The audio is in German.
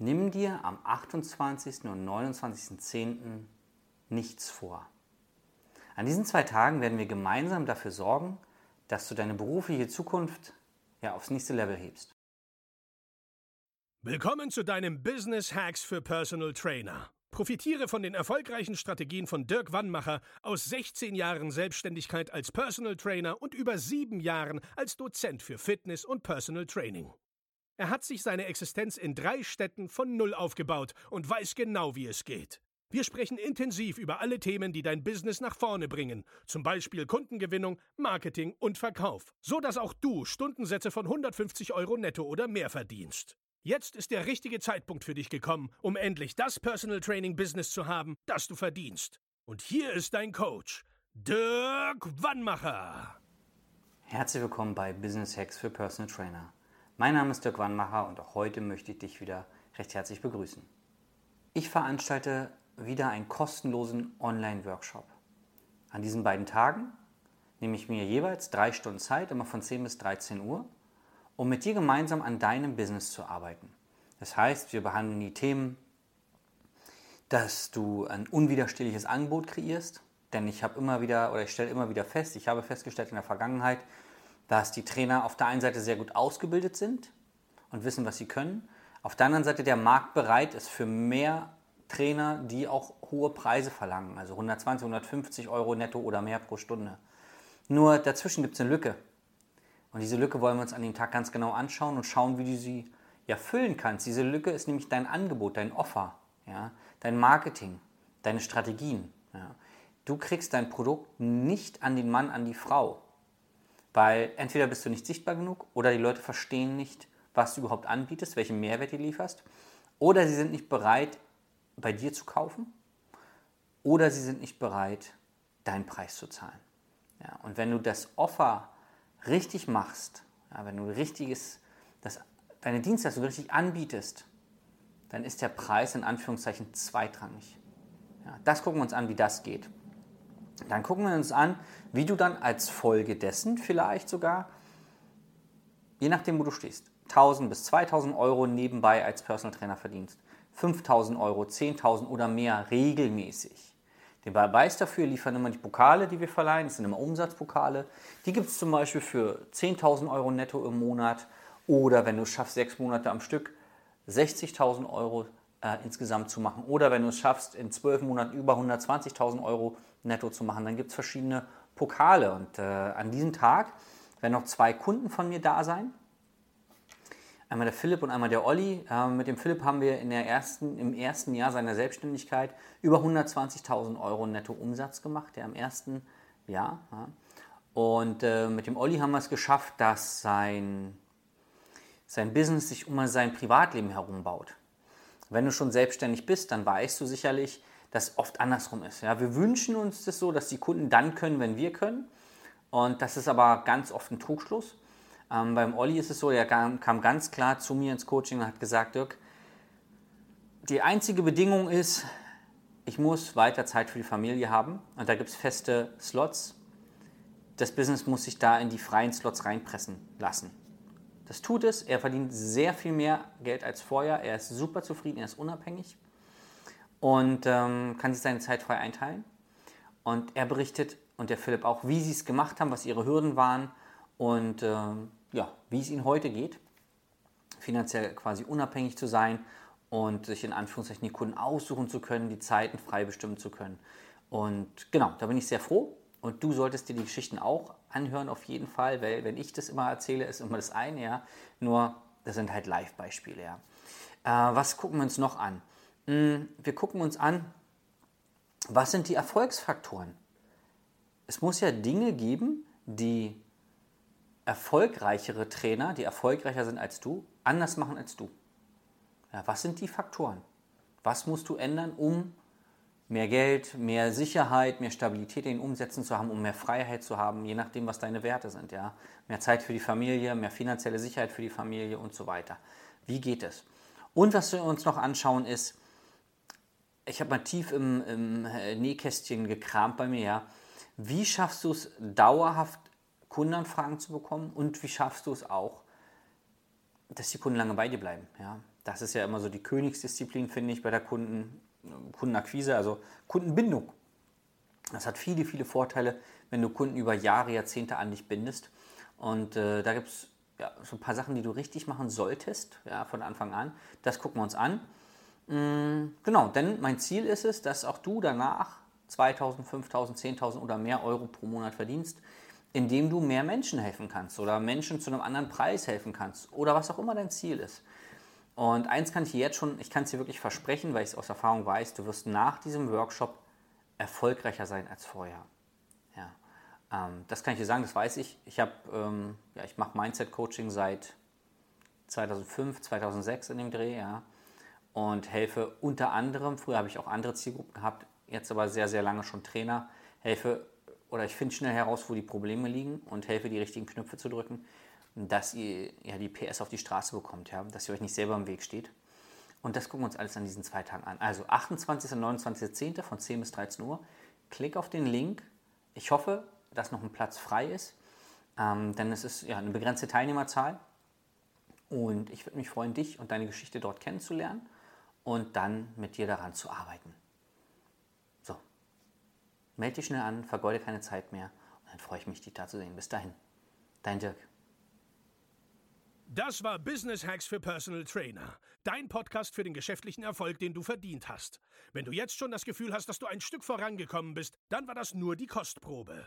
Nimm dir am 28. und 29.10. nichts vor. An diesen zwei Tagen werden wir gemeinsam dafür sorgen, dass du deine berufliche Zukunft ja, aufs nächste Level hebst. Willkommen zu deinem Business Hacks für Personal Trainer. Profitiere von den erfolgreichen Strategien von Dirk Wannmacher aus 16 Jahren Selbstständigkeit als Personal Trainer und über sieben Jahren als Dozent für Fitness und Personal Training. Er hat sich seine Existenz in drei Städten von Null aufgebaut und weiß genau, wie es geht. Wir sprechen intensiv über alle Themen, die dein Business nach vorne bringen, zum Beispiel Kundengewinnung, Marketing und Verkauf, so dass auch du Stundensätze von 150 Euro netto oder mehr verdienst. Jetzt ist der richtige Zeitpunkt für dich gekommen, um endlich das Personal Training Business zu haben, das du verdienst. Und hier ist dein Coach, Dirk Wannmacher. Herzlich willkommen bei Business Hacks für Personal Trainer. Mein Name ist Dirk Wannmacher und auch heute möchte ich dich wieder recht herzlich begrüßen. Ich veranstalte wieder einen kostenlosen Online-Workshop. An diesen beiden Tagen nehme ich mir jeweils drei Stunden Zeit, immer von 10 bis 13 Uhr, um mit dir gemeinsam an deinem Business zu arbeiten. Das heißt, wir behandeln die Themen, dass du ein unwiderstehliches Angebot kreierst, denn ich habe immer wieder oder ich stelle immer wieder fest, ich habe festgestellt in der Vergangenheit, dass die Trainer auf der einen Seite sehr gut ausgebildet sind und wissen, was sie können. Auf der anderen Seite der Markt bereit ist für mehr Trainer, die auch hohe Preise verlangen, also 120, 150 Euro netto oder mehr pro Stunde. Nur dazwischen gibt es eine Lücke. Und diese Lücke wollen wir uns an dem Tag ganz genau anschauen und schauen, wie du sie ja füllen kannst. Diese Lücke ist nämlich dein Angebot, dein Offer, ja, dein Marketing, deine Strategien. Ja. Du kriegst dein Produkt nicht an den Mann, an die Frau. Weil entweder bist du nicht sichtbar genug oder die Leute verstehen nicht, was du überhaupt anbietest, welchen Mehrwert du lieferst. Oder sie sind nicht bereit, bei dir zu kaufen. Oder sie sind nicht bereit, deinen Preis zu zahlen. Ja, und wenn du das Offer richtig machst, ja, wenn du richtiges, das, deine Dienstleistung richtig anbietest, dann ist der Preis in Anführungszeichen zweitrangig. Ja, das gucken wir uns an, wie das geht. Dann gucken wir uns an, wie du dann als Folge dessen vielleicht sogar, je nachdem, wo du stehst, 1000 bis 2000 Euro nebenbei als Personal Trainer verdienst. 5000 Euro, 10.000 oder mehr regelmäßig. Den Beweis dafür liefern immer die Pokale, die wir verleihen. Das sind immer Umsatzpokale. Die gibt es zum Beispiel für 10.000 Euro netto im Monat oder wenn du es schaffst, sechs Monate am Stück 60.000 Euro äh, insgesamt zu machen. Oder wenn du es schaffst, in zwölf Monaten über 120.000 Euro netto zu machen, dann gibt es verschiedene Pokale. Und äh, an diesem Tag werden noch zwei Kunden von mir da sein. Einmal der Philipp und einmal der Olli. Äh, mit dem Philipp haben wir in der ersten, im ersten Jahr seiner Selbstständigkeit über 120.000 Euro netto Umsatz gemacht, der im ersten Jahr. Ja. Und äh, mit dem Olli haben wir es geschafft, dass sein, sein Business sich um sein Privatleben herum baut. Wenn du schon selbstständig bist, dann weißt du sicherlich, dass es oft andersrum ist. Ja, wir wünschen uns das so, dass die Kunden dann können, wenn wir können. Und das ist aber ganz oft ein Trugschluss. Ähm, beim Olli ist es so, er kam, kam ganz klar zu mir ins Coaching und hat gesagt, Dirk, die einzige Bedingung ist, ich muss weiter Zeit für die Familie haben und da gibt es feste Slots. Das Business muss sich da in die freien Slots reinpressen lassen. Das tut es. Er verdient sehr viel mehr Geld als vorher. Er ist super zufrieden, er ist unabhängig und ähm, kann sich seine Zeit frei einteilen. Und er berichtet und der Philipp auch, wie sie es gemacht haben, was ihre Hürden waren und ähm, ja, wie es ihnen heute geht, finanziell quasi unabhängig zu sein und sich in Anführungszeichen die Kunden aussuchen zu können, die Zeiten frei bestimmen zu können. Und genau, da bin ich sehr froh. Und du solltest dir die Geschichten auch anhören, auf jeden Fall, weil wenn ich das immer erzähle, ist immer das eine, ja. Nur, das sind halt Live-Beispiele, ja. Äh, was gucken wir uns noch an? Hm, wir gucken uns an, was sind die Erfolgsfaktoren? Es muss ja Dinge geben, die erfolgreichere Trainer, die erfolgreicher sind als du, anders machen als du. Ja, was sind die Faktoren? Was musst du ändern, um mehr Geld, mehr Sicherheit, mehr Stabilität in den Umsätzen zu haben, um mehr Freiheit zu haben, je nachdem, was deine Werte sind. Ja? Mehr Zeit für die Familie, mehr finanzielle Sicherheit für die Familie und so weiter. Wie geht es? Und was wir uns noch anschauen ist, ich habe mal tief im, im äh, Nähkästchen gekramt bei mir, ja. Wie schaffst du es dauerhaft Kundenanfragen zu bekommen und wie schaffst du es auch, dass die Kunden lange bei dir bleiben? Ja? Das ist ja immer so die Königsdisziplin, finde ich, bei der Kunden, Kundenakquise, also Kundenbindung. Das hat viele, viele Vorteile, wenn du Kunden über Jahre, Jahrzehnte an dich bindest. Und äh, da gibt es ja, so ein paar Sachen, die du richtig machen solltest, ja, von Anfang an. Das gucken wir uns an. Mhm, genau, denn mein Ziel ist es, dass auch du danach 2000, 5000, 10.000 oder mehr Euro pro Monat verdienst, indem du mehr Menschen helfen kannst oder Menschen zu einem anderen Preis helfen kannst oder was auch immer dein Ziel ist. Und eins kann ich jetzt schon, ich kann es dir wirklich versprechen, weil ich es aus Erfahrung weiß, du wirst nach diesem Workshop erfolgreicher sein als vorher. Ja, ähm, das kann ich dir sagen, das weiß ich. Ich ähm, ja, ich mache Mindset-Coaching seit 2005, 2006 in dem Dreh, ja, und helfe unter anderem, früher habe ich auch andere Zielgruppen gehabt, jetzt aber sehr, sehr lange schon Trainer, helfe oder ich finde schnell heraus, wo die Probleme liegen und helfe, die richtigen Knöpfe zu drücken, dass ihr ja die PS auf die Straße bekommt, ja, dass ihr euch nicht selber im Weg steht. Und das gucken wir uns alles an diesen zwei Tagen an. Also 28. und 29.10. von 10 bis 13 Uhr. Klick auf den Link. Ich hoffe, dass noch ein Platz frei ist, ähm, denn es ist ja eine begrenzte Teilnehmerzahl. Und ich würde mich freuen, dich und deine Geschichte dort kennenzulernen und dann mit dir daran zu arbeiten. So, melde dich schnell an, vergeude keine Zeit mehr und dann freue ich mich, dich da zu sehen. Bis dahin, dein Dirk. Das war Business Hacks für Personal Trainer. Dein Podcast für den geschäftlichen Erfolg, den du verdient hast. Wenn du jetzt schon das Gefühl hast, dass du ein Stück vorangekommen bist, dann war das nur die Kostprobe.